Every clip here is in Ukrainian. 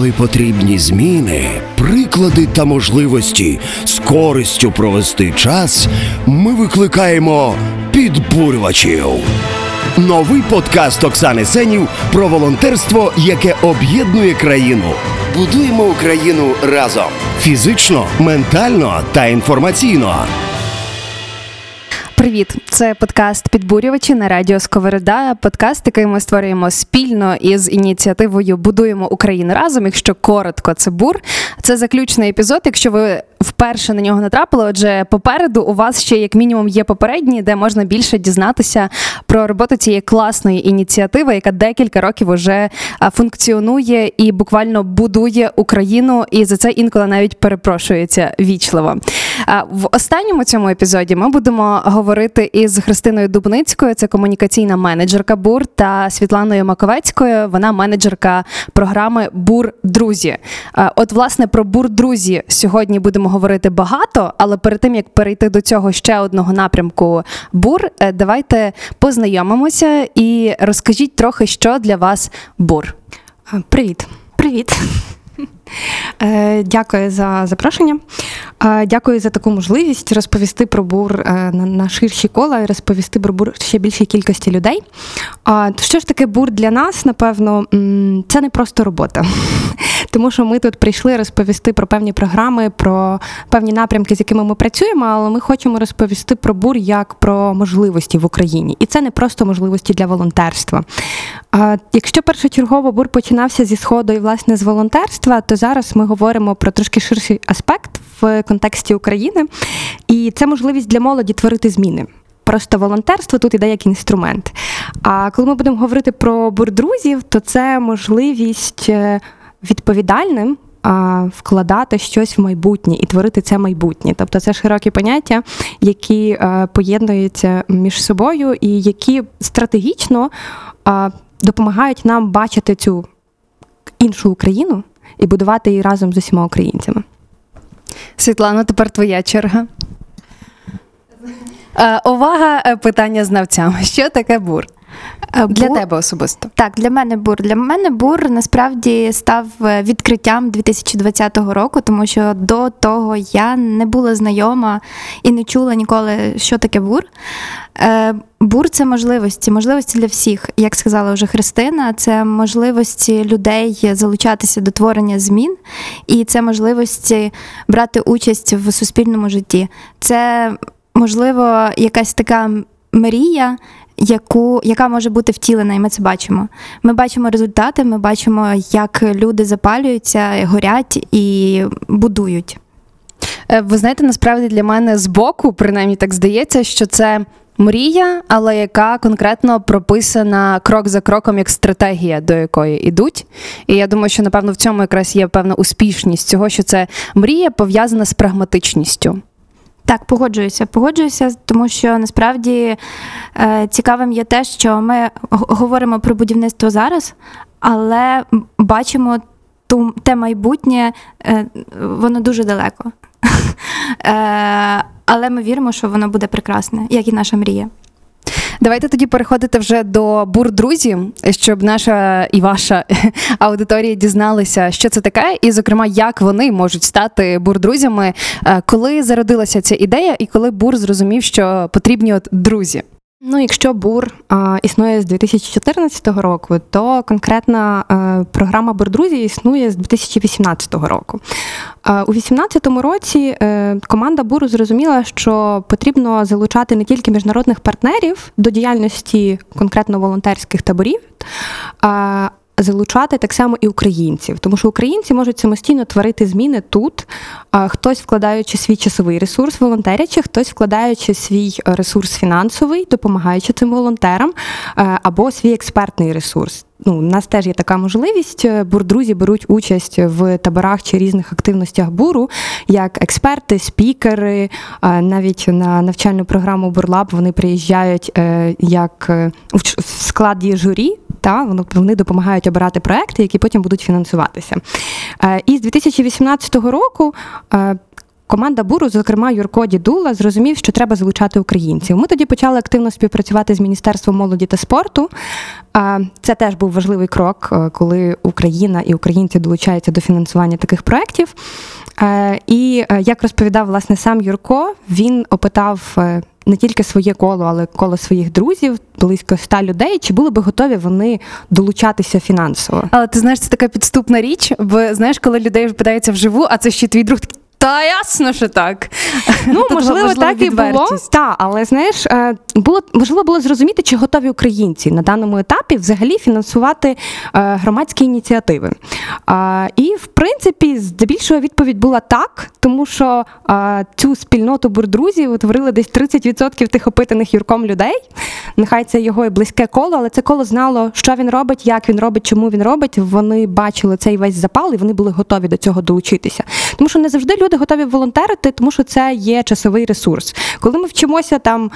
Коли потрібні зміни, приклади та можливості з користю провести час, ми викликаємо підбурювачів. Новий подкаст Оксани Сенів про волонтерство, яке об'єднує країну. Будуємо Україну разом фізично, ментально та інформаційно. Привіт, це подкаст Підбурювачі на радіо Сковорода. Подкаст, який ми створюємо спільно із ініціативою Будуємо Україну разом. Якщо коротко, це бур. Це заключний епізод. Якщо ви вперше на нього натрапили, отже, попереду у вас ще як мінімум є попередні, де можна більше дізнатися про роботу цієї класної ініціативи, яка декілька років уже функціонує і буквально будує Україну. І за це інколи навіть перепрошується вічливо. В останньому цьому епізоді ми будемо говорити із Христиною Дубницькою, це комунікаційна менеджерка БУР, та Світланою Маковецькою. Вона менеджерка програми БУР Друзі. От, власне, про БУР Друзі сьогодні будемо говорити багато, але перед тим як перейти до цього ще одного напрямку БУР, е, давайте познайомимося і розкажіть трохи, що для вас БУР. Привіт. Привіт. Е, дякую за запрошення. Е, дякую за таку можливість розповісти про бур е, на ширші кола і розповісти про бур ще більшій кількості людей. Що ж таке бур для нас, напевно, це не просто робота. Тому що ми тут прийшли розповісти про певні програми, про певні напрямки, з якими ми працюємо, але ми хочемо розповісти про бур як про можливості в Україні. І це не просто можливості для волонтерства. Якщо першочергово бур починався зі сходу і власне з волонтерства, то зараз ми говоримо про трошки ширший аспект в контексті України, і це можливість для молоді творити зміни. Просто волонтерство тут іде як інструмент. А коли ми будемо говорити про бурдрузів, то це можливість е, відповідальним. Вкладати щось в майбутнє і творити це майбутнє, тобто це широкі поняття, які е, поєднуються між собою, і які стратегічно допомагають нам бачити цю іншу Україну і будувати її разом з усіма українцями. Світлана, тепер твоя черга. Е, увага, е, питання знавцям. Що таке бур? Е, для бур... тебе особисто. Так, для мене бур. Для мене бур насправді став відкриттям 2020 року, тому що до того я не була знайома і не чула ніколи, що таке бур. Бур це можливості, можливості для всіх, як сказала вже Христина, це можливості людей залучатися до творення змін, і це можливості брати участь в суспільному житті. Це можливо якась така мрія. Яку, яка може бути втілена, і ми це бачимо. Ми бачимо результати, ми бачимо, як люди запалюються, горять і будують. Е, ви знаєте, насправді для мене збоку, принаймні так здається, що це мрія, але яка конкретно прописана крок за кроком як стратегія, до якої йдуть. І я думаю, що напевно в цьому якраз є певна успішність цього, що це мрія пов'язана з прагматичністю. Так, погоджуюся, погоджуюся, тому що насправді е, цікавим є те, що ми говоримо про будівництво зараз, але бачимо ту те майбутнє, е, воно дуже далеко. Е, але ми віримо, що воно буде прекрасне, як і наша мрія. Давайте тоді переходити вже до бур друзів, щоб наша і ваша аудиторія дізналися, що це таке, і, зокрема, як вони можуть стати бур-друзями, е, коли зародилася ця ідея, і коли бур зрозумів, що потрібні от друзі. Ну, якщо бур а, існує з 2014 року, то конкретна а, е, програма Бурдрузі існує з 2018 року. А, у 2018 році а, е, команда Буру зрозуміла, що потрібно залучати не тільки міжнародних партнерів до діяльності конкретно волонтерських таборів. А, залучати так само і українців, тому що українці можуть самостійно творити зміни тут. Хтось вкладаючи свій часовий ресурс, волонтерячи, хтось вкладаючи свій ресурс фінансовий, допомагаючи цим волонтерам, або свій експертний ресурс. Ну, у нас теж є така можливість. Бурдрузі беруть участь в таборах чи різних активностях буру, як експерти, спікери. Навіть на навчальну програму Бурлаб вони приїжджають е, як е, в складі журі та вони допомагають обирати проекти, які потім будуть фінансуватися. Е, і з 2018 року. Е, команда буру, зокрема Юрко Дідула, зрозумів, що треба залучати українців. Ми тоді почали активно співпрацювати з Міністерством молоді та спорту. Е, Це теж був важливий крок, коли Україна і українці долучаються до фінансування таких проєктів. І як розповідав власне сам Юрко, він опитав. Не тільки своє коло, але коло своїх друзів, близько ста людей, чи були би готові вони долучатися фінансово? Але ти знаєш, це така підступна річ, бо знаєш, коли людей питаються вживу, а це ще твій друг. Та ясно, що так. Ну, Тут можливо, важлива так і було. відвертість. Та, але знаєш, е, було важливо було зрозуміти, чи готові українці на даному етапі взагалі фінансувати е, громадські ініціативи. І в принципі, здебільшого відповідь була так, тому що е, цю спільноту бурдрузів утворили десь 30% тих опитаних юрком людей. Нехай це його і близьке коло, але це коло знало, що він робить, як він робить, чому він робить. Вони бачили цей весь запал, і вони були готові до цього долучитися. Тому що не завжди люди готові волонтерити, тому що це є часовий ресурс. Коли ми вчимося там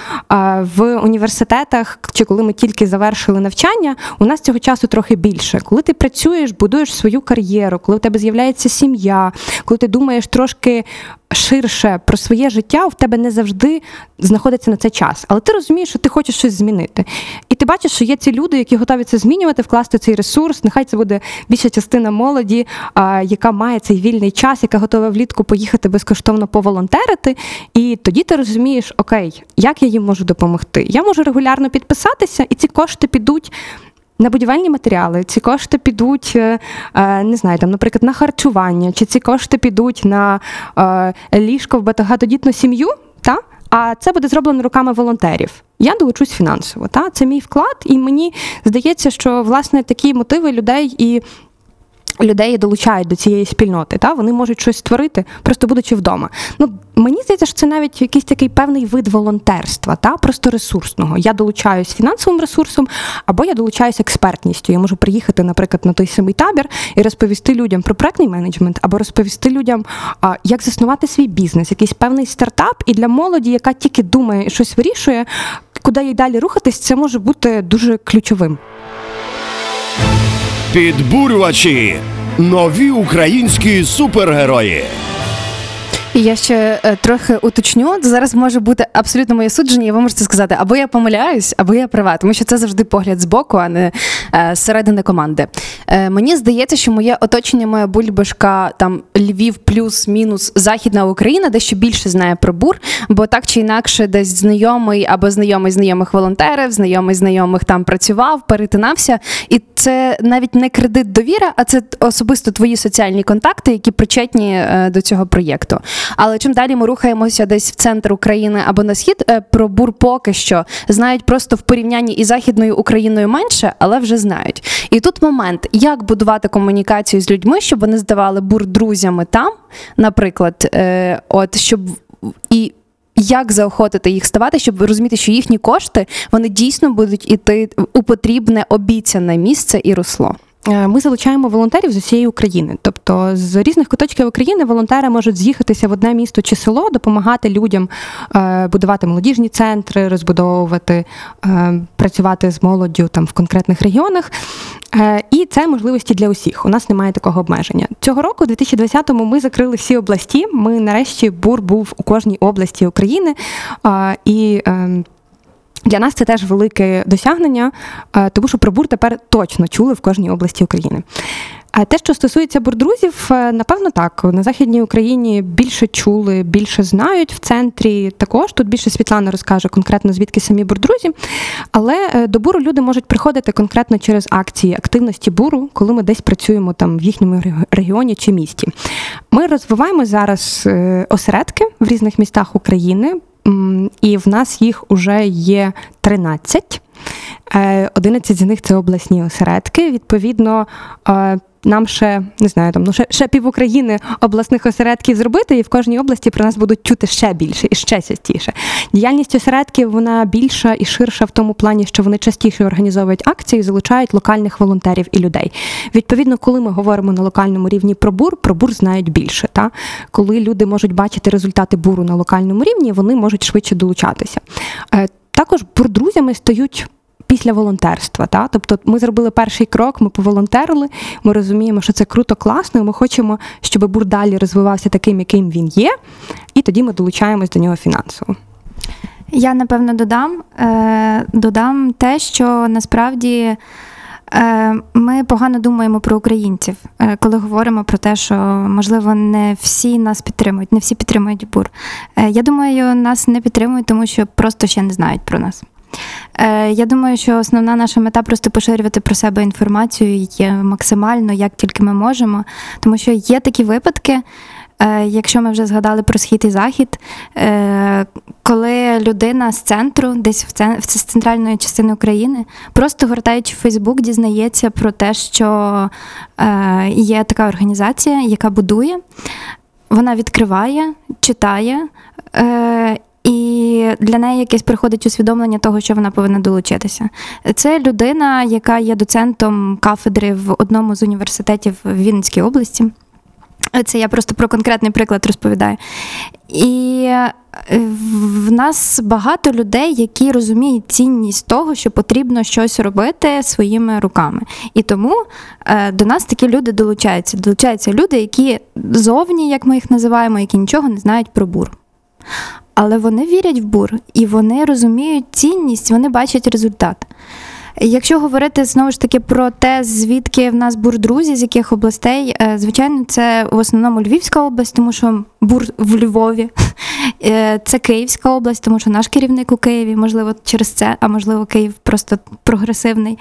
в університетах, чи коли ми тільки завершили навчання, у нас цього часу трохи більше. Коли ти працюєш, будуєш свою кар'єру, коли у тебе з'являється сім'я, коли ти думаєш трошки. Ширше про своє життя в тебе не завжди знаходиться на це час, але ти розумієш, що ти хочеш щось змінити. І ти бачиш, що є ці люди, які готові це змінювати, вкласти цей ресурс. Нехай це буде більша частина молоді, яка має цей вільний час, яка готова влітку поїхати безкоштовно поволонтерити. І тоді ти розумієш, окей, як я їм можу допомогти? Я можу регулярно підписатися, і ці кошти підуть. На будівельні матеріали ці кошти підуть, е, е, не знаю, там, наприклад, на харчування, чи ці кошти підуть на е, ліжко в багатодітну сім'ю, та? а це буде зроблено руками волонтерів. Я долучусь фінансово. Та? Це мій вклад, і мені здається, що власне такі мотиви людей і. Людей долучають до цієї спільноти, та вони можуть щось створити, просто будучи вдома. Ну мені здається, що це навіть якийсь такий певний вид волонтерства, та просто ресурсного. Я долучаюсь фінансовим ресурсом, або я долучаюсь експертністю. Я можу приїхати, наприклад, на той самий табір і розповісти людям про проектний менеджмент, або розповісти людям, як заснувати свій бізнес, якийсь певний стартап. І для молоді, яка тільки думає і щось вирішує, куди їй далі рухатись, це може бути дуже ключовим. Підбурювачі. Нові українські супергерої. Я ще е, трохи уточню. Зараз може бути абсолютно моє судження, і ви можете сказати, або я помиляюсь, або я права, тому що це завжди погляд з боку, а не е, зсередини команди. Е, мені здається, що моє оточення, моя бульбашка, там Львів плюс-мінус Західна Україна, дещо більше знає про бур, бо так чи інакше, десь знайомий або знайомий знайомих волонтерів, знайомий знайомих там працював, перетинався. І це навіть не кредит довіра, а це особисто твої соціальні контакти, які причетні е, до цього проєкту. Але чим далі ми рухаємося десь в центр України або на схід, е, про бур поки що знають просто в порівнянні із західною Україною менше, але вже знають. І тут момент, як будувати комунікацію з людьми, щоб вони здавали бур друзями там, наприклад, е, от щоб і. Як заохотити їх ставати, щоб розуміти, що їхні кошти вони дійсно будуть іти у потрібне обіцяне місце і русло. Е, Ми залучаємо волонтерів з усієї України. Тобто з різних куточків України волонтери можуть з'їхатися в одне місто чи село, допомагати людям е, будувати молодіжні центри, розбудовувати, е, працювати з молоддю там в конкретних регіонах. І це можливості для усіх. У нас немає такого обмеження. Цього року, у 2020-му, ми закрили всі області. Ми нарешті бур був у кожній області України. І е, для нас це теж велике досягнення, е, тому що про бур тепер точно чули в кожній області України. А те, що стосується бурдрузів, е, напевно, так. На Західній Україні більше чули, більше знають в центрі. Також тут більше Світлана розкаже конкретно звідки самі бурдрузі. Але е, до буру люди можуть приходити конкретно через акції активності буру, коли ми десь працюємо там в їхньому регіоні чи місті. Ми розвиваємо зараз осередки в різних містах України. І в нас їх уже є 13. Е, 11 з них це обласні осередки. Відповідно, е, нам ще не знаю, там ну ще, ще пів України обласних осередків зробити, і в кожній області про нас будуть чути ще більше і ще частіше. Діяльність осередків вона більша і ширша в тому плані, що вони частіше організовують акції, залучають локальних волонтерів і людей. Відповідно, коли ми говоримо на локальному рівні про бур, про бур знають більше. Та коли люди можуть бачити результати буру на локальному рівні, вони можуть швидше долучатися. Е, Також бурдрузями стають після волонтерства. Та? Тобто ми зробили перший крок, ми поволонтерили, ми розуміємо, що це круто, класно, і ми хочемо, щоб бур далі розвивався таким, яким він є, і тоді ми долучаємось до нього фінансово. Я напевно додам, е, додам те, що насправді е, ми погано думаємо про українців, е, коли говоримо про те, що можливо не всі нас підтримують, не всі підтримують бур. Е, я думаю, нас не підтримують, тому що просто ще не знають про нас. Е, Я думаю, що основна наша мета просто поширювати про себе інформацію максимально, як тільки ми можемо, тому що є такі випадки. Е, Якщо ми вже згадали про схід і захід, е, коли людина з центру, десь з центральної частини України, просто гортаючи Фейсбук, дізнається про те, що є така організація, яка будує, вона відкриває, читає. І для неї якесь приходить усвідомлення того, що вона повинна долучитися. Це людина, яка є доцентом кафедри в одному з університетів в Вінницькій області. Це я просто про конкретний приклад розповідаю. І е, в нас багато людей, які розуміють цінність того, що потрібно щось робити своїми руками. І тому е, до нас такі люди долучаються. Долучаються люди, які зовні, як ми їх називаємо, які нічого не знають про бур. Але вони вірять в бур і вони розуміють цінність, вони бачать результат. Якщо говорити знову ж таки про те, звідки в нас бур друзі, з яких областей, е, звичайно, це в основному Львівська область, тому що бур в Львові, це Київська область, тому що наш керівник у Києві, можливо, через це, а можливо, Київ просто прогресивний.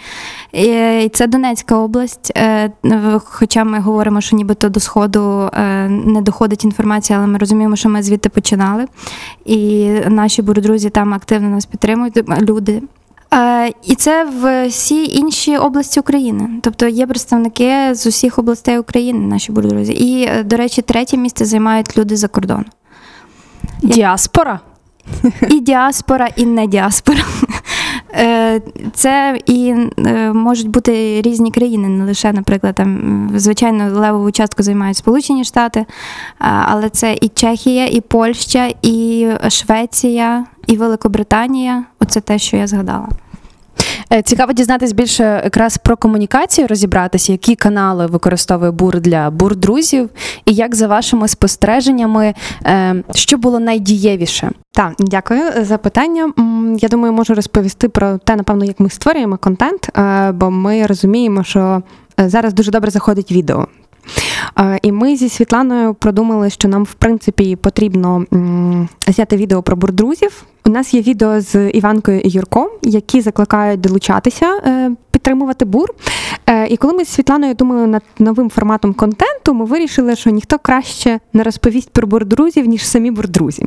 Е, І це Донецька область, е, хоча ми говоримо, що нібито до Сходу е, не доходить інформація, але ми розуміємо, що ми звідти починали. І наші бурдрузі там активно нас підтримують, люди. Е, І це в всі інші області України. Тобто є представники з усіх областей України, наші бурдрузі. І, е, до речі, третє місце займають люди за кордону. Діаспора. І діаспора, і не діаспора. Е, Це і е, можуть бути різні країни, не лише, наприклад, там, звичайно, левову частку займають Сполучені Штати, але це і Чехія, і Польща, і Швеція, і Великобританія. Оце те, що я згадала. Е, Цікаво дізнатись більше якраз про комунікацію, розібратися, які канали використовує бур для бур друзів, і як за вашими спостереженнями, е, що було найдієвіше? Так, дякую за питання. Я думаю, можу розповісти про те, напевно, як ми створюємо контент, е, бо ми розуміємо, що зараз дуже добре заходить відео. І ми зі Світланою продумали, що нам, в принципі, потрібно зняти відео про бурдрузів. У нас є відео з Іванкою і Юрком, які закликають долучатися, е, підтримувати бур. Е, І коли ми з Світланою думали над новим форматом контенту, ми вирішили, що ніхто краще не розповість про бурдрузів, ніж самі бурдрузі.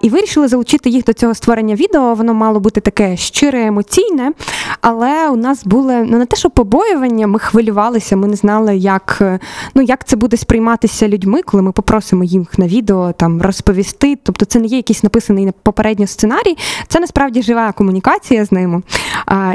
І вирішили залучити їх до цього створення відео. Воно мало бути таке щире, емоційне, але у нас були ну не те, що побоювання, ми хвилювалися, ми не знали, як, е, ну, як це буде сприйматися людьми, коли ми попросимо їх на відео там розповісти. Тобто це не є якийсь написаний попередньо сценарій, це насправді жива комунікація з ними.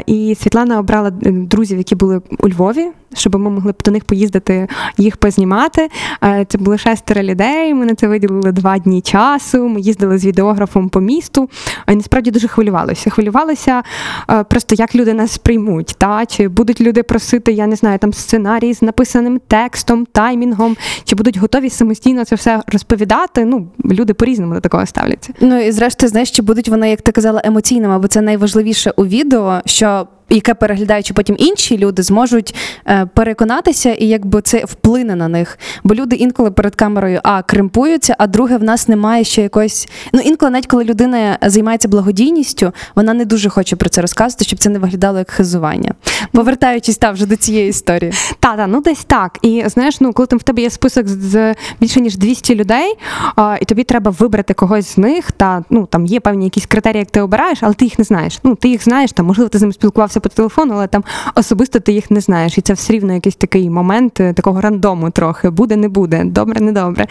І Світлана обрала е, друзів, які були у Львові, щоб ми могли до них поїздити, їх познімати. Е, Це були шестеро людей. Ми на це виділили два дні часу. Ми їздили з відеографом по місту. І насправді дуже хвилювалися. Хвилювалися е, просто, як люди нас сприймуть. Та? Чи будуть люди просити, я не знаю, там сценарій з написаним текстом, таймінгом, чи будуть готові самостійно це все розповідати. Ну, люди по-різному до такого ставляться. Ну і зрештою, знаєш, чи будуть вони, як ти казала, емоційними, бо це найважливіше у відео, що яке переглядаючи потім інші люди зможуть е, переконатися, і якби це вплине на них. Бо люди інколи перед камерою а кримпуються, а друге, в нас немає ще якоїсь. Ну інколи, навіть коли людина займається благодійністю, вона не дуже хоче про це розказувати, щоб це не виглядало як хизування. Повертаючись та вже до цієї історії. Та, та, ну десь так. І знаєш, ну коли там в тебе є список з- більше ніж 200 людей, а, і тобі треба вибрати когось з них, та ну там є певні якісь критерії, як ти обираєш, але ти їх не знаєш. Ну ти їх знаєш, там можливо ти з ними спілкувався по телефону, але там особисто ти їх не знаєш. І це все рівно якийсь такий момент е, такого рандому трохи буде, не буде, добре, не добре.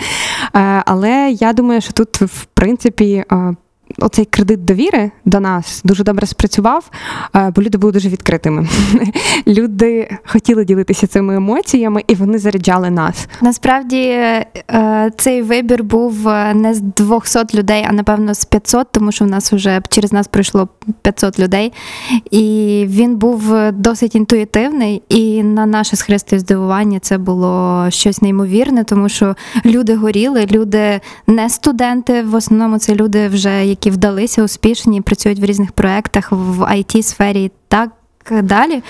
Е, але я думаю, що тут в принципі. Е, оцей кредит довіри до нас дуже добре спрацював, е, бо люди були дуже відкритими. Люди хотіли ділитися цими емоціями, і вони заряджали нас. Насправді е, цей вибір був е, не з 200 людей, а напевно з 500, тому що в нас вже через нас пройшло 500 людей. І він був е, досить інтуїтивний. І на наше з Христою здивування це було щось неймовірне, тому що люди горіли, люди не студенти. В основному це люди, вже які вдалися, успішні, працюють в різних проєктах в it сфері і так далі.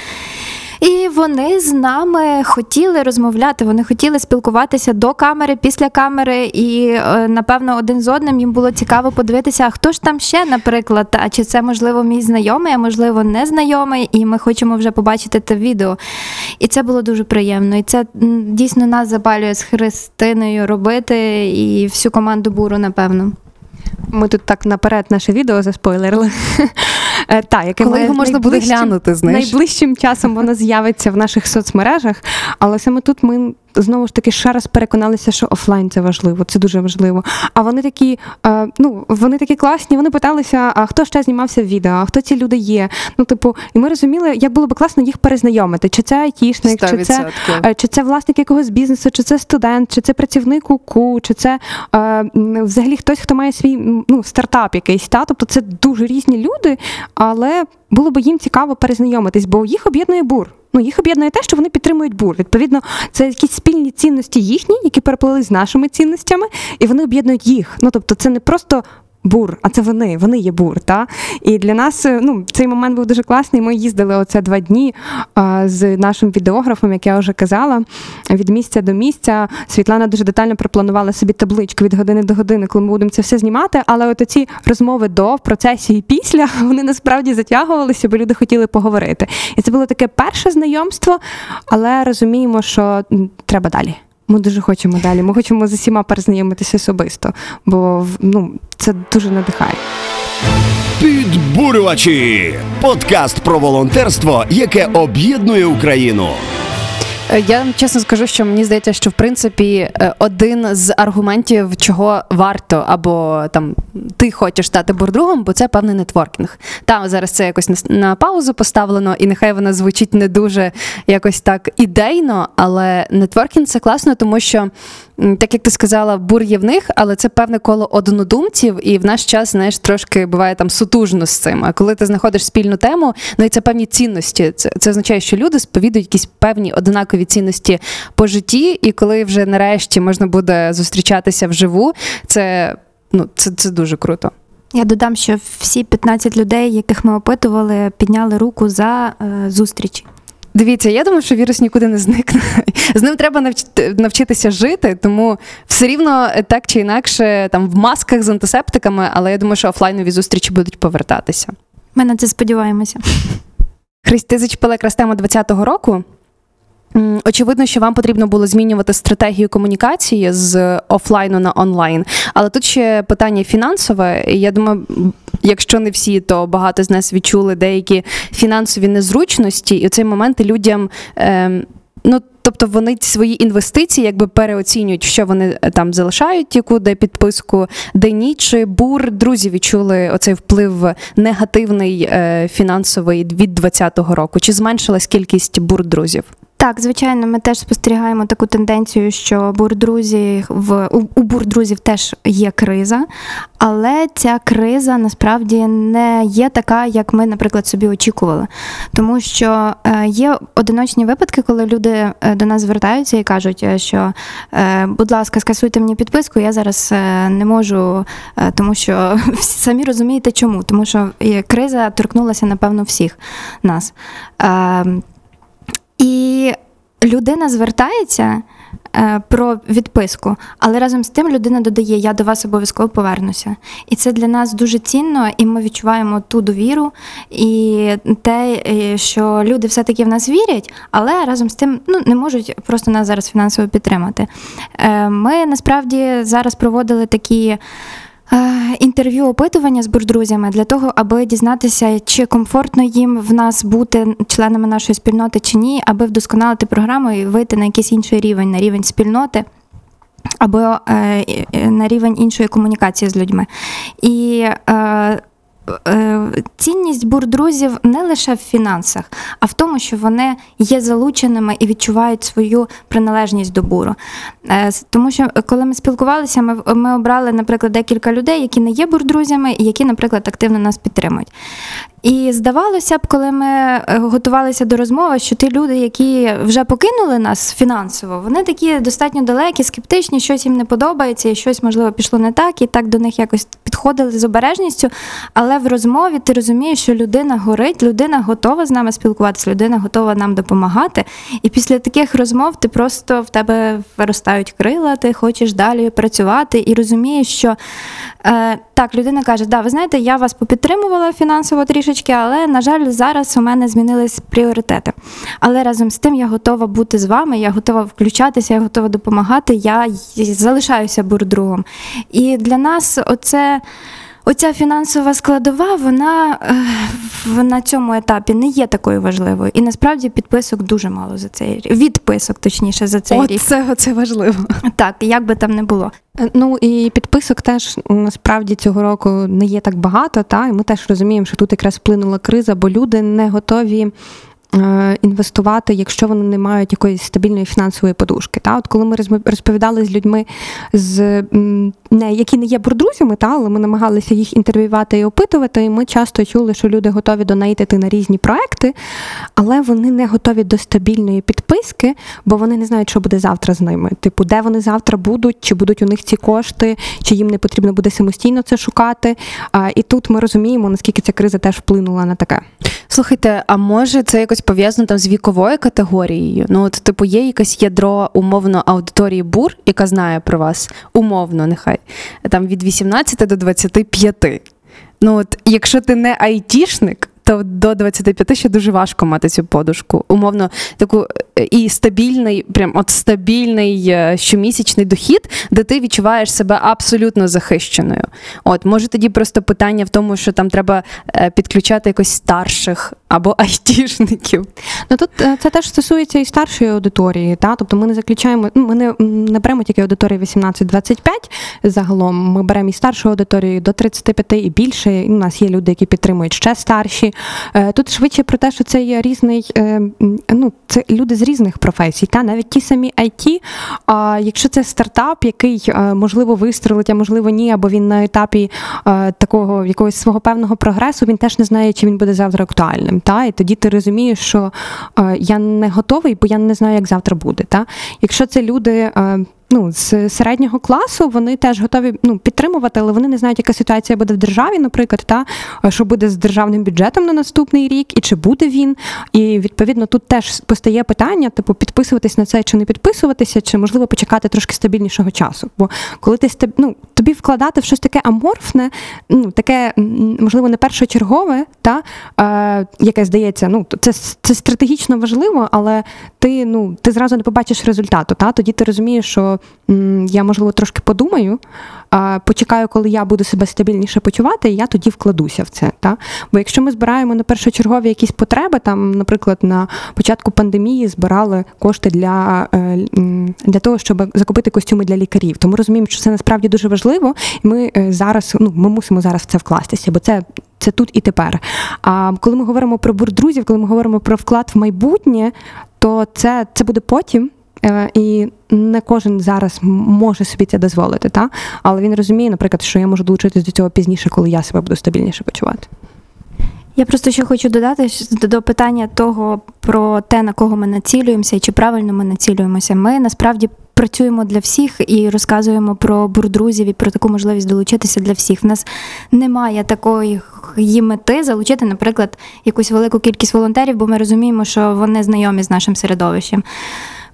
І вони з нами хотіли розмовляти, вони хотіли спілкуватися до камери, після камери, і е, напевно один з одним їм було цікаво подивитися, а хто ж там ще, наприклад, а чи це можливо мій знайомий, а можливо незнайомий, і ми хочемо вже побачити те відео. І це було дуже приємно. І це дійсно нас запалює з Христиною робити і всю команду буру, напевно. Ми тут так наперед наше відео заспойлерили. Е, Та, яке Коли його можна буде глянути, знаєш? Найближчим часом воно з'явиться в наших соцмережах, але саме тут ми знову ж таки ще раз переконалися, що офлайн це важливо, це дуже важливо. А вони такі, е, ну вони такі класні. Вони питалися, а хто ще знімався в відео, а хто ці люди є. Ну, типу, і ми розуміли, як було би класно їх перезнайомити, чи це айтішник, чи це 100%. Е, Чи це власник якогось бізнесу, чи це студент, чи це працівник УКУ, чи це е, взагалі хтось, хто має свій ну, стартап якийсь. Та? Тобто це дуже різні люди, але було б їм цікаво перезнайомитись, бо їх об'єднує бур. Ну, їх об'єднує те, що вони підтримують бур. Відповідно, це якісь спільні цінності їхні, які переплили з нашими цінностями, і вони об'єднують їх. Ну тобто, це не просто. Бур, а це вони, вони є бур. Та? І для нас е, ну, цей момент був дуже класний. Ми їздили оце два дні а, з нашим відеографом, як я вже казала, від місця до місця. Світлана дуже детально пропланувала собі табличку від години до години, коли ми будемо це все знімати. Але от ці розмови до, в процесі і після вони насправді затягувалися, бо люди хотіли поговорити. І це було таке перше знайомство, але розуміємо, що треба далі. Ми дуже хочемо далі. Ми хочемо з усіма перезнайомитися особисто, бо ну, це дуже надихає. Підбурювачі. Подкаст про волонтерство, яке об'єднує Україну. Я чесно скажу, що мені здається, що в принципі е, один з аргументів, чого варто, або там ти хочеш стати бурдругом, бо це певний нетворкінг. Там зараз це якось на, паузу поставлено, і нехай вона звучить не дуже якось так ідейно, але нетворкінг це класно, тому що, так як ти сказала, бур є в них, але це певне коло однодумців, і в наш час, знаєш, трошки буває там сутужно з цим. А коли ти знаходиш спільну тему, ну і це певні цінності. Це, це означає, що люди сповідують якісь певні однакові цінності по житті, і коли вже нарешті можна буде зустрічатися вживу, це ну це, це дуже круто. Я додам, що всі 15 людей, яких ми опитували, підняли руку за е, зустрічі. Дивіться, я думаю, що вірус нікуди не зникне. З ним треба навч- навчитися жити, тому все рівно е, так чи інакше, там в масках з антисептиками, але я думаю, що офлайнові зустрічі будуть повертатися. Ми на це сподіваємося. Христи ти зачепила якраз тему 20-го року. Очевидно, що вам потрібно було змінювати стратегію комунікації з офлайну на онлайн. Але тут ще питання фінансове. Я думаю, якщо не всі, то багато з нас відчули деякі фінансові незручності, і у цей момент людям. ем, Ну, тобто вони свої інвестиції якби переоцінюють, що вони е, там залишають, яку де підписку, де ні. Чи бур друзі відчули оцей вплив негативний е, фінансовий від 2020 року? Чи зменшилась кількість бур друзів? Так, звичайно, ми теж спостерігаємо таку тенденцію, що бурдрузі в у, бурдрузів теж є криза, але ця криза насправді не є така, як ми, наприклад, собі очікували. Тому що е, є одиночні випадки, коли люди е, до нас звертаються і кажуть, е, що будь ласка, скасуйте мені підписку, я зараз не можу, тому що самі розумієте чому, тому що криза торкнулася, напевно, всіх нас. І людина звертається е, про відписку, але разом з тим людина додає: Я до вас обов'язково повернуся. І це для нас дуже цінно, і ми відчуваємо ту довіру і те, е, що люди все-таки в нас вірять, але разом з тим ну, не можуть просто нас зараз фінансово підтримати. Е, Ми насправді зараз проводили такі. Е, Інтерв'ю опитування з бурдрузями для того, аби дізнатися, чи комфортно їм в нас бути членами нашої спільноти чи ні, аби вдосконалити програму і вийти на якийсь інший рівень, на рівень спільноти. або е, на рівень іншої комунікації з людьми. І е, цінність бурдрузів не лише в фінансах, а в тому, що вони є залученими і відчувають свою приналежність до буру. Е, Тому що е, коли ми спілкувалися, ми, ми обрали, наприклад, декілька людей, які не є бурдрузями, і які, наприклад, активно нас підтримують. І здавалося б, коли ми е, готувалися до розмови, що ті люди, які вже покинули нас фінансово, вони такі достатньо далекі, скептичні, щось їм не подобається, і щось можливо пішло не так, і так до них якось підходили з обережністю. Але в розмові ти розумієш, що людина горить, людина готова з нами спілкуватися, людина готова нам допомагати. І після таких розмов ти просто в тебе виростають крила, ти хочеш далі працювати і розумієш, що е, так, людина каже: да, ви знаєте, я вас попідтримувала фінансово трішечки, але на жаль, зараз у мене змінились пріоритети. Але разом з тим я готова бути з вами, я готова включатися, я готова допомагати. Я залишаюся бурдругом. І для нас оце. Оця фінансова складова, вона е, на цьому етапі не є такою важливою. І насправді підписок дуже мало за цей рік. Відписок, точніше, за цей рік. Оце, оце важливо. Так, як би там не було. Е, Ну і підписок теж насправді цього року не є так багато, та і ми теж розуміємо, що тут якраз вплинула криза, бо люди не готові. Е, Інвестувати, якщо вони не мають якоїсь стабільної фінансової подушки. Та? От коли ми розповідали з людьми, з, не, які не є бурдрузями, та? але ми намагалися їх інтерв'ювати і опитувати, і ми часто чули, що люди готові донейтити на різні проекти, але вони не готові до стабільної підписки, бо вони не знають, що буде завтра з ними. Типу, де вони завтра будуть, чи будуть у них ці кошти, чи їм не потрібно буде самостійно це шукати. І тут ми розуміємо, наскільки ця криза теж вплинула на таке. Слухайте, а може це якось пов'язано там з віковою категорією? Ну, от, типу, є якесь ядро умовно аудиторії бур, яка знає про вас, умовно, нехай там від 18 до 25. Ну, от, якщо ти не айтішник, то до 25 ще дуже важко мати цю подушку. Умовно, таку е, і стабільний, прям от стабільний е, щомісячний дохід, де ти відчуваєш себе абсолютно захищеною. От, може тоді просто питання в тому, що там треба е, підключати якось старших або айтішників. Ну тут це теж стосується і старшої аудиторії. Та? Тобто ми не заключаємо, ну, ми не, не беремо тільки аудиторію 18-25 загалом. Ми беремо і старшу аудиторію до 35 і більше. У нас є люди, які підтримують ще старші. Е, Тут швидше про те, що це є різний, е, ну, це люди з різних професій, та навіть ті самі IT. А якщо це стартап, який е, можливо вистрелить, а можливо ні, або він на етапі такого якогось свого певного прогресу, він теж не знає, чи він буде завтра актуальним. Та? І тоді ти розумієш, що я не готовий, бо я не знаю, як завтра буде. Та? Якщо це люди. Ну, з середнього класу вони теж готові ну, підтримувати, але вони не знають, яка ситуація буде в державі, наприклад, та що буде з державним бюджетом на наступний рік, і чи буде він. І відповідно тут теж постає питання: типу, підписуватись на це чи не підписуватися, чи можливо почекати трошки стабільнішого часу. Бо коли ти ну, тобі вкладати в щось таке аморфне, ну таке можливо не першочергове, та е, яке здається, ну це, це стратегічно важливо, але ти ну ти зразу не побачиш результату. Та тоді ти розумієш, що я можливо трошки подумаю, почекаю, коли я буду себе стабільніше почувати, і я тоді вкладуся в це. Та? Бо якщо ми збираємо на першочергові якісь потреби, там, наприклад, на початку пандемії збирали кошти для, е, для того, щоб закупити костюми для лікарів, то ми розуміємо, що це насправді дуже важливо, і ми е, зараз ну, ми мусимо зараз в це вкластися, бо це. Це тут і тепер. А коли ми говоримо про бурдрузів, коли ми говоримо про вклад в майбутнє, то це, це буде потім. Е, І не кожен зараз може собі це дозволити, та? але він розуміє, наприклад, що я можу долучитись до цього пізніше, коли я себе буду стабільніше почувати. Я просто ще хочу додати до питання того про те, на кого ми націлюємося і чи правильно ми націлюємося. Ми насправді працюємо для всіх і розказуємо про бурдрузів і про таку можливість долучитися для всіх. В нас немає такої мети залучити, наприклад, якусь велику кількість волонтерів, бо ми розуміємо, що вони знайомі з нашим середовищем.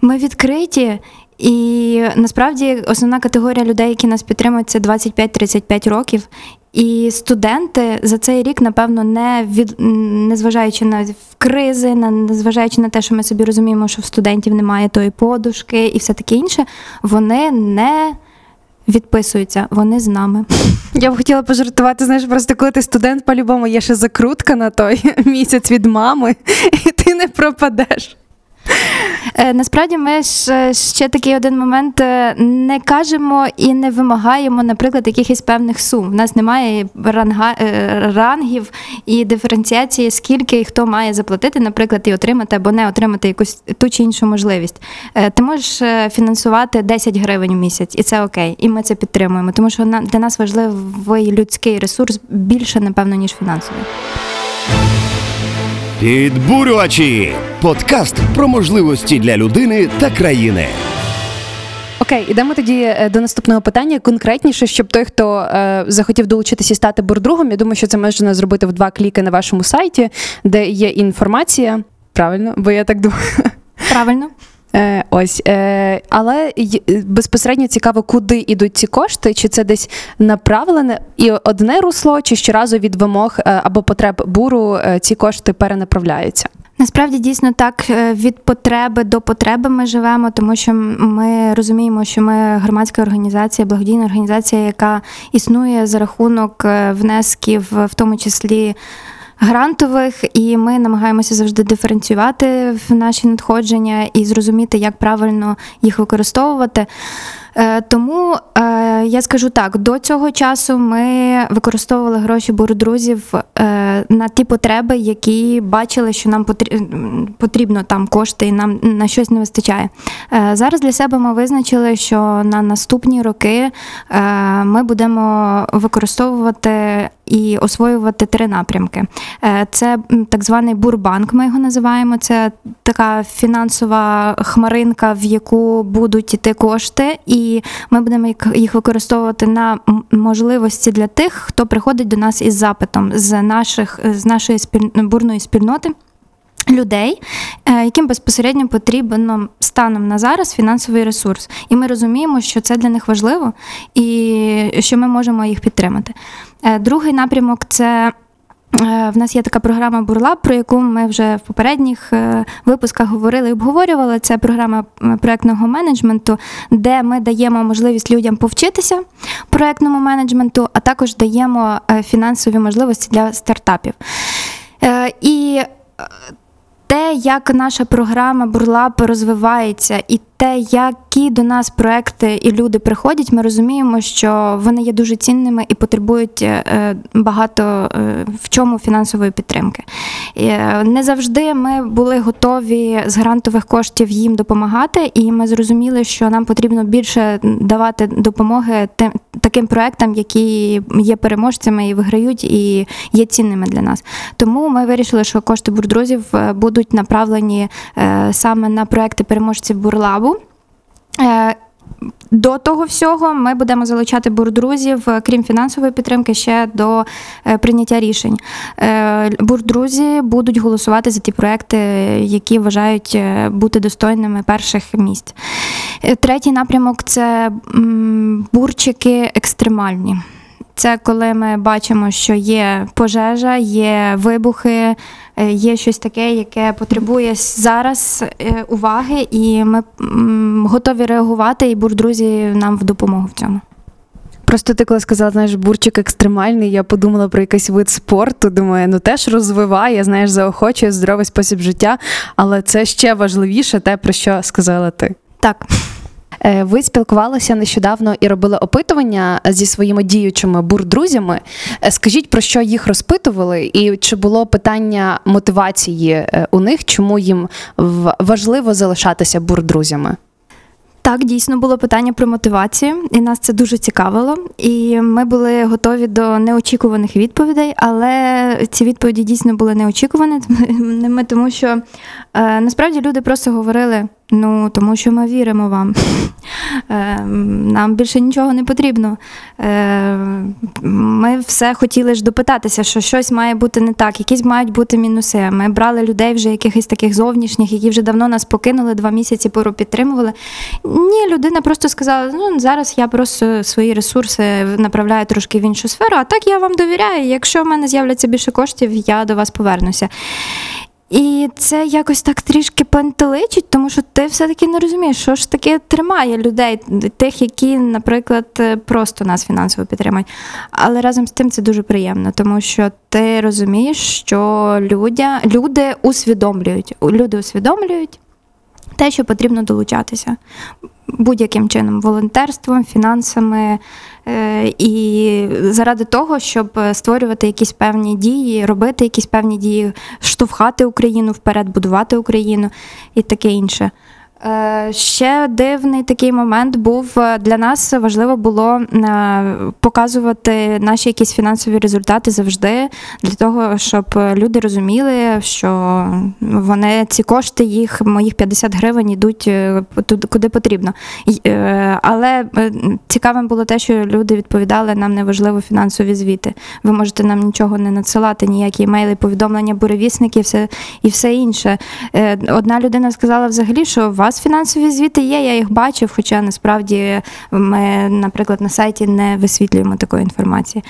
Ми відкриті. І насправді основна категорія людей, які нас підтримують, це 25-35 років. І студенти за цей рік, напевно, не від незважаючи на кризи, на незважаючи на те, що ми собі розуміємо, що в студентів немає тої подушки і все таке інше, вони не відписуються, вони з нами. Я б хотіла пожартувати, знаєш, просто коли ти студент, по-любому є ще закрутка на той місяць від мами, і ти не пропадеш. Е, Насправді ми ж е, ще такий один момент е, не кажемо і не вимагаємо, наприклад, якихось певних сум. У нас немає ранга, рангів і диференціації, скільки і хто має заплатити, наприклад, і отримати або не отримати якусь ту чи іншу можливість. Ти можеш фінансувати 10 гривень в місяць, і це окей. І ми це підтримуємо, тому що для нас важливий людський ресурс більше, напевно, ніж фінансовий. Підбурювачі подкаст про можливості для людини та країни. Окей, ідемо тоді е, до наступного питання. Конкретніше, щоб той, хто е, захотів долучитися і стати бурдругом, я думаю, що це можна зробити в два кліки на вашому сайті, де є інформація. Правильно, бо я так думаю. Правильно? Е, ось, е, але е, безпосередньо цікаво, куди йдуть ці кошти, чи це десь направлене і одне русло, чи щоразу від вимог або потреб буру ці кошти перенаправляються. Насправді дійсно так від потреби до потреби ми живемо, тому що ми розуміємо, що ми громадська організація, благодійна організація, яка існує за рахунок внесків, в тому числі. Грантових, і ми намагаємося завжди диференціювати в наші надходження і зрозуміти, як правильно їх використовувати. Е, Тому е, я скажу так: до цього часу ми використовували гроші бурдрузів е, на ті потреби, які бачили, що нам потрі- потрібно там кошти, і нам на щось не вистачає. Зараз для себе ми визначили, що на наступні роки ми будемо використовувати і освоювати три напрямки. Це так званий бурбанк, ми його називаємо. Це така фінансова хмаринка, в яку будуть іти кошти, і ми будемо їх- використовувати на можливості для тих, хто приходить до нас із запитом з наших з нашої бурної спільноти. Людей, е, яким безпосередньо потрібен станом на зараз фінансовий ресурс, і ми розуміємо, що це для них важливо і що ми можемо їх підтримати. Е, Другий напрямок це в нас є така програма Бурлаб, про яку ми вже в попередніх е, випусках говорили і обговорювали. Це програма е, проектного менеджменту, де ми даємо можливість людям повчитися проектному менеджменту, а також даємо е, фінансові можливості для стартапів. Е, І е, те, як наша програма Бурлаб розвивається, і те, які до нас проекти і люди приходять, ми розуміємо, що вони є дуже цінними і потребують е, багато е, в чому фінансової підтримки. Е, Не завжди ми були готові з грантових коштів їм допомагати, і ми зрозуміли, що нам потрібно більше давати допомоги тим таким проектам, які є переможцями і виграють, і є цінними для нас. Тому ми вирішили, що кошти бурдрузів е, будуть направлені е, саме на проекти переможців бурлабу. Е, До того всього ми будемо залучати бурдрузів, е, крім фінансової підтримки, ще до е, прийняття рішень. Бурдрузі будуть голосувати за ті проекти, які вважають бути достойними перших місць. Третій напрямок це бурчики екстремальні. Це коли ми бачимо, що є пожежа, є вибухи, е, є щось таке, яке потребує зараз е, уваги, і ми готові реагувати, і бурдрузі нам в допомогу в цьому. Просто ти коли сказала, знаєш, бурчик екстремальний, я подумала про якийсь вид спорту. Думаю, ну теж розвиває, знаєш, заохочує здоровий спосіб життя, але це ще важливіше, те, про що сказала ти. Так. Е, Ви спілкувалися нещодавно і робили опитування зі своїми діючими бурдрузями. Е, Скажіть, про що їх розпитували, і чи було питання мотивації е, у них, чому їм важливо залишатися бурдрузями? Так, дійсно було питання про мотивацію, і нас це дуже цікавило. І ми були готові до неочікуваних відповідей, але ці відповіді дійсно були неочікуваними, тому що е, насправді люди просто говорили: ну тому що ми віримо вам. Е, нам більше нічого не потрібно. Е, ми все хотіли ж допитатися, що щось має бути не так, якісь мають бути мінуси. Ми брали людей вже якихось таких зовнішніх, які вже давно нас покинули, два місяці пору підтримували. Ні, людина просто сказала: ну зараз я просто свої ресурси направляю трошки в іншу сферу, а так я вам довіряю. Якщо в мене з'являться більше коштів, я до вас повернуся. І це якось так трішки пантеличить, тому що ти все-таки не розумієш, що ж таке тримає людей, тих, які, наприклад, е, просто нас фінансово підтримують. Але разом з тим це дуже приємно, тому що ти розумієш, що людя, люди усвідомлюють. Люди усвідомлюють. те, що потрібно долучатися будь-яким чином, волонтерством, фінансами. Е, І заради того, щоб створювати якісь певні дії, робити якісь певні дії, штовхати Україну вперед, будувати Україну і таке інше. Е, Ще дивний такий момент був е, для нас важливо було е, показувати наші якісь фінансові результати завжди для того, щоб люди розуміли, що вони ці кошти, їх моїх 50 гривень йдуть туди, куди потрібно. Але цікавим було те, що люди відповідали, нам не важливо фінансові звіти. Ви можете нам нічого не надсилати, ніякі емейли, повідомлення, буревісники, все і все інше. Одна людина сказала взагалі, що вас фінансові звіти є, я їх бачив, хоча насправді ми, наприклад, на сайті не висвітлюємо такої інформації.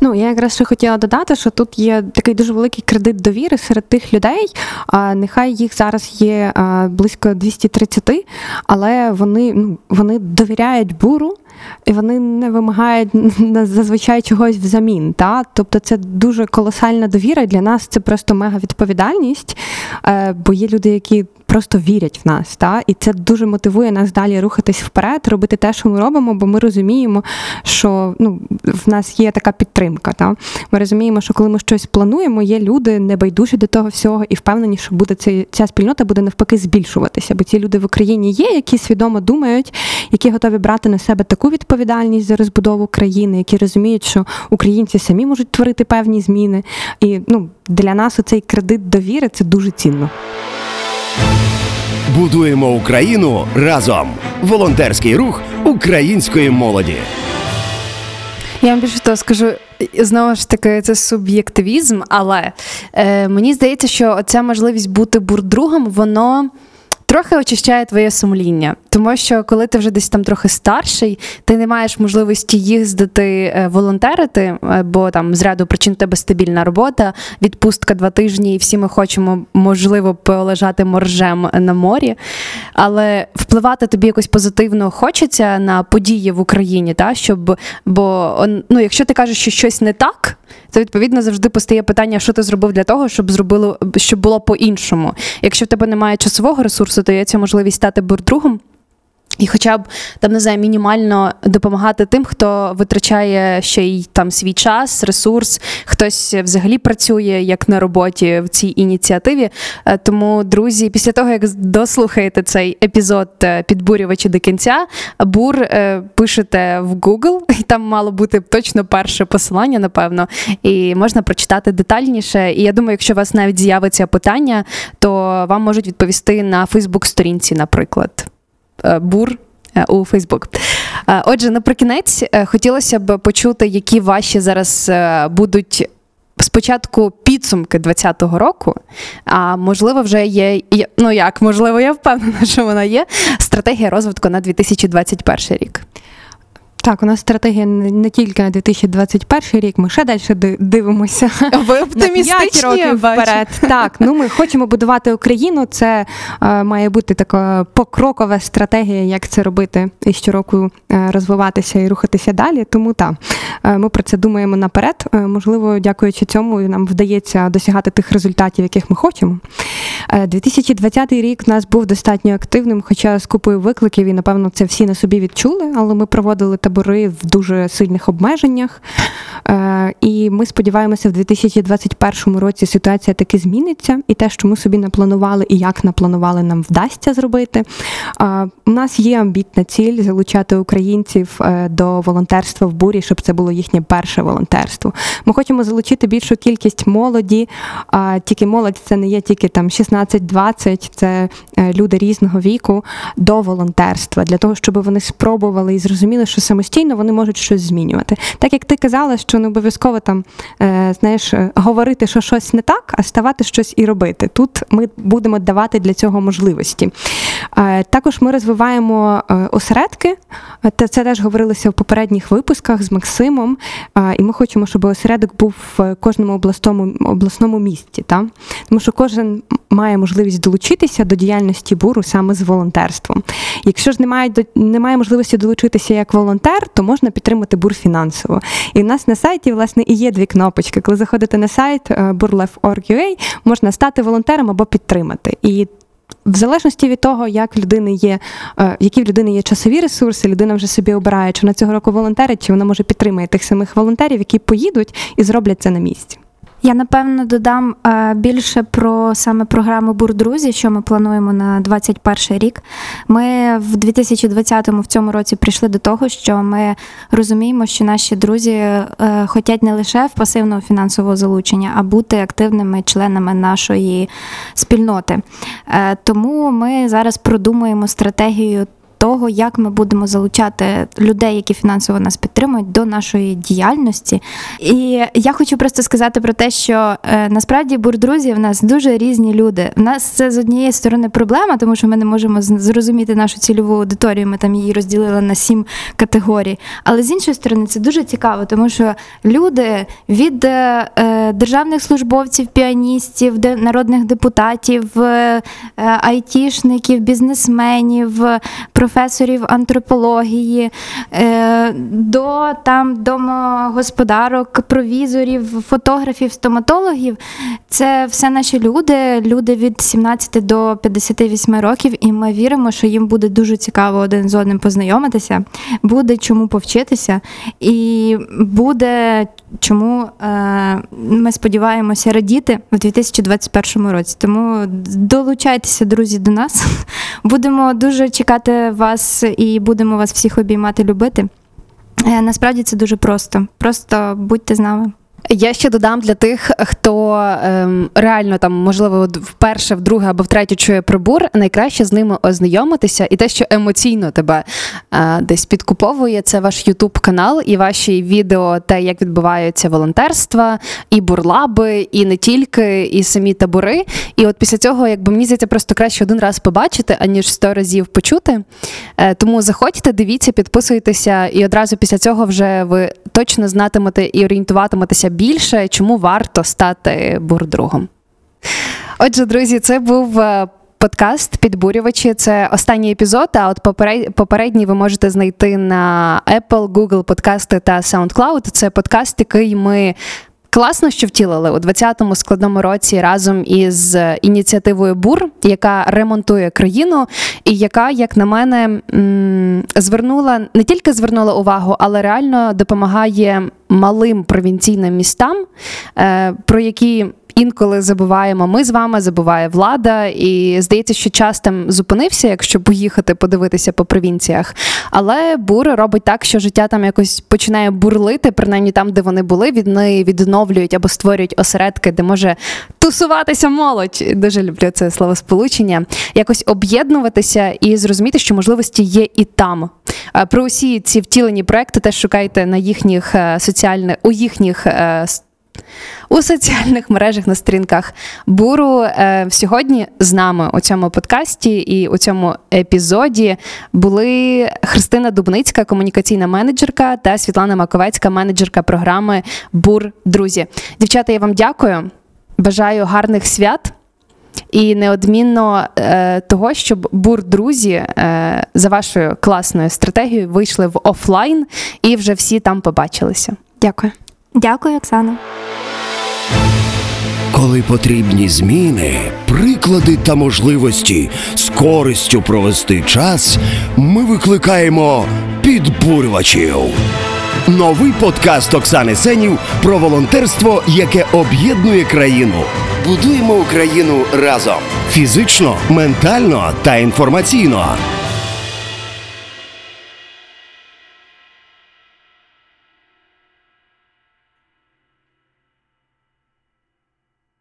Ну, я якраз ще хотіла додати, що тут є такий дуже великий кредит довіри серед тих людей. А, нехай їх зараз є а, близько 230, але вони, ну, вони довіряють буру. І вони не вимагають зазвичай чогось взамін. Та? Тобто це дуже колосальна довіра. Для нас це просто мега відповідальність, е, бо є люди, які просто вірять в нас. Та? І це дуже мотивує нас далі рухатись вперед, робити те, що ми робимо, бо ми розуміємо, що ну, в нас є така підтримка. Та? Ми розуміємо, що коли ми щось плануємо, є люди небайдужі до того всього і впевнені, що буде ця, ця спільнота буде навпаки збільшуватися. Бо ці люди в Україні є, які свідомо думають, які готові брати на себе таку відповідальність за розбудову країни, які розуміють, що українці самі можуть творити певні зміни. І ну, для нас оцей кредит довіри це дуже цінно. Будуємо Україну разом. Волонтерський рух української молоді. Я вам більше того скажу, знову ж таки, це суб'єктивізм, але е, мені здається, що ця можливість бути бурдругом, воно. Трохи очищає твоє сумління, тому що коли ти вже десь там трохи старший, ти не маєш можливості їздити е, волонтерити, е, бо там з ряду причин тебе стабільна робота, відпустка два тижні, і всі ми хочемо, можливо, полежати моржем на морі. Але впливати тобі якось позитивно хочеться на події в Україні, та щоб бо ну, якщо ти кажеш, що щось не так, то відповідно завжди постає питання, що ти зробив для того, щоб зробило щоб було по-іншому. Якщо в тебе немає часового ресурсу, то є ця можливість стати бурдругом. І хоча б там не знаю, мінімально допомагати тим, хто витрачає ще й там свій час, ресурс, хтось взагалі працює як на роботі в цій ініціативі. Е, Тому, друзі, після того як дослухаєте цей епізод е, підбурювачі до кінця, бур е, пишете в Google, і там мало бути точно перше посилання, напевно, і можна прочитати детальніше. І я думаю, якщо у вас навіть з'явиться питання, то вам можуть відповісти на Фейсбук-сторінці, наприклад бур е, у Фейсбук. Е, Отже, наприкінець е, хотілося б почути, які ваші зараз е, будуть. Спочатку підсумки 2020 року, а можливо, вже є- ну як, можливо, я впевнена, що вона є. Стратегія розвитку на 2021 рік. Так, у нас стратегія не тільки на 2021 рік, ми ще далі дивимося. Ви на 5 років вперед. Так, ну ми хочемо будувати Україну. Це е, має бути така покрокова стратегія, як це робити і щороку е, розвиватися і рухатися далі. Тому так, е, ми про це думаємо наперед. Е, можливо, дякуючи цьому, нам вдається досягати тих результатів, яких ми хочемо. Е, 2020 рік у нас був достатньо активним, хоча з купою викликів, і напевно це всі на собі відчули, але ми проводили табори в дуже сильних обмеженнях. Е, І ми сподіваємося, в 2021 році ситуація таки зміниться, і те, що ми собі напланували і як напланували, нам вдасться зробити. У нас є амбітна ціль залучати українців е, до волонтерства в бурі, щоб це було їхнє перше волонтерство. Ми хочемо залучити більшу кількість молоді. Тільки молодь це не є тільки там 16-20, це е, люди різного віку до волонтерства, для того, щоб вони спробували і зрозуміли, що самостійно вони можуть щось змінювати. Так як ти казала, що не обов'язково там е, знаєш, е, говорити, що щось не так, а ставати щось і робити. Тут ми будемо давати для цього можливості. Е, Також ми розвиваємо осередки. Та це теж говорилося в попередніх випусках з Максимом. І ми хочемо, щоб осередок був в кожному обласному обласному місті. Та? Тому що кожен має можливість долучитися до діяльності буру саме з волонтерством. Якщо ж немає немає можливості долучитися як волонтер, то можна підтримати бур фінансово. І в нас на сайті власне і є дві кнопочки. Коли заходите на сайт е, burlef.org.ua, можна стати волонтером або підтримати. І В залежності від того, як в людини є, е, які в людини є часові ресурси, людина вже собі обирає, чи вона цього року волонтерить, чи вона може підтримає тих самих волонтерів, які поїдуть і зроблять це на місці. Я напевно додам е, більше про саме програму Бурдрузі, що ми плануємо на 21 рік. Ми в 2020-му в цьому році прийшли до того, що ми розуміємо, що наші друзі е, хочуть не лише в пасивного фінансового залучення, а бути активними членами нашої спільноти. Е, Тому ми зараз продумуємо стратегію. Того, як ми будемо залучати людей, які фінансово нас підтримують, до нашої діяльності. І я хочу просто сказати про те, що е, насправді бурдрузі в нас дуже різні люди. В нас це з однієї сторони проблема, тому що ми не можемо зрозуміти нашу цільову аудиторію. Ми там її розділили на сім категорій. Але з іншої сторони, це дуже цікаво, тому що люди від е, е, державних службовців, піаністів, народних депутатів, айтішників, бізнесменів, професорів антропології, е, до там домогосподарок, провізорів, фотографів, стоматологів. Це все наші люди, люди від 17 до 58 років, і ми віримо, що їм буде дуже цікаво один з одним познайомитися, буде чому повчитися, і буде чому е, ми сподіваємося радіти в 2021 році. Тому долучайтеся, друзі, до нас. Будемо дуже чекати вас і будемо вас всіх обіймати, любити. Е, Насправді це дуже просто. Просто будьте з нами. Я ще додам для тих, хто ем, реально там, можливо, вперше, вдруге або втретє чує про бур, найкраще з ними ознайомитися, і те, що емоційно тебе десь підкуповує, це ваш Ютуб канал і ваші відео, те, як відбуваються волонтерства, і бурлаби, і не тільки, і самі табори. І от після цього, якби мені здається, просто краще один раз побачити, аніж сто разів почути. Е, тому заходьте, дивіться, підписуйтеся, і одразу після цього вже ви точно знатимете і орієнтуватиметеся більше, чому варто стати бурдругом. Отже, друзі, це був. Подкаст підбурювачі це останній епізод. А от попередній ви можете знайти на Apple, Google подкасти та SoundCloud. Це подкаст, який ми класно що втілили у 20-му складному році разом із ініціативою БУР, яка ремонтує країну, і яка, як на мене, звернула не тільки звернула увагу, але реально допомагає малим провінційним містам, е, про які. Інколи забуваємо ми з вами, забуває влада, і здається, що час там зупинився, якщо поїхати подивитися по провінціях. Але бур робить так, що життя там якось починає бурлити, принаймні там, де вони були, вони відновлюють або створюють осередки, де може тусуватися молодь. Дуже люблю це словосполучення. Якось об'єднуватися і зрозуміти, що можливості є і там. Е, Про усі ці втілені проекти теж шукайте на їхніх е, соціальних у їхніх. У соціальних мережах на сторінках буру е, сьогодні з нами у цьому подкасті і у цьому епізоді були Христина Дубницька, комунікаційна менеджерка, та Світлана Маковецька, менеджерка програми Бур Друзі. Дівчата, я вам дякую. Бажаю гарних свят. І неодмінно е, того, щоб бур друзі е, за вашою класною стратегією вийшли в офлайн і вже всі там побачилися. Дякую. Дякую, Оксана. Коли потрібні зміни, приклади та можливості з користю провести час, ми викликаємо підбурювачів. Новий подкаст Оксани Сенів про волонтерство, яке об'єднує країну. Будуємо Україну разом фізично, ментально та інформаційно.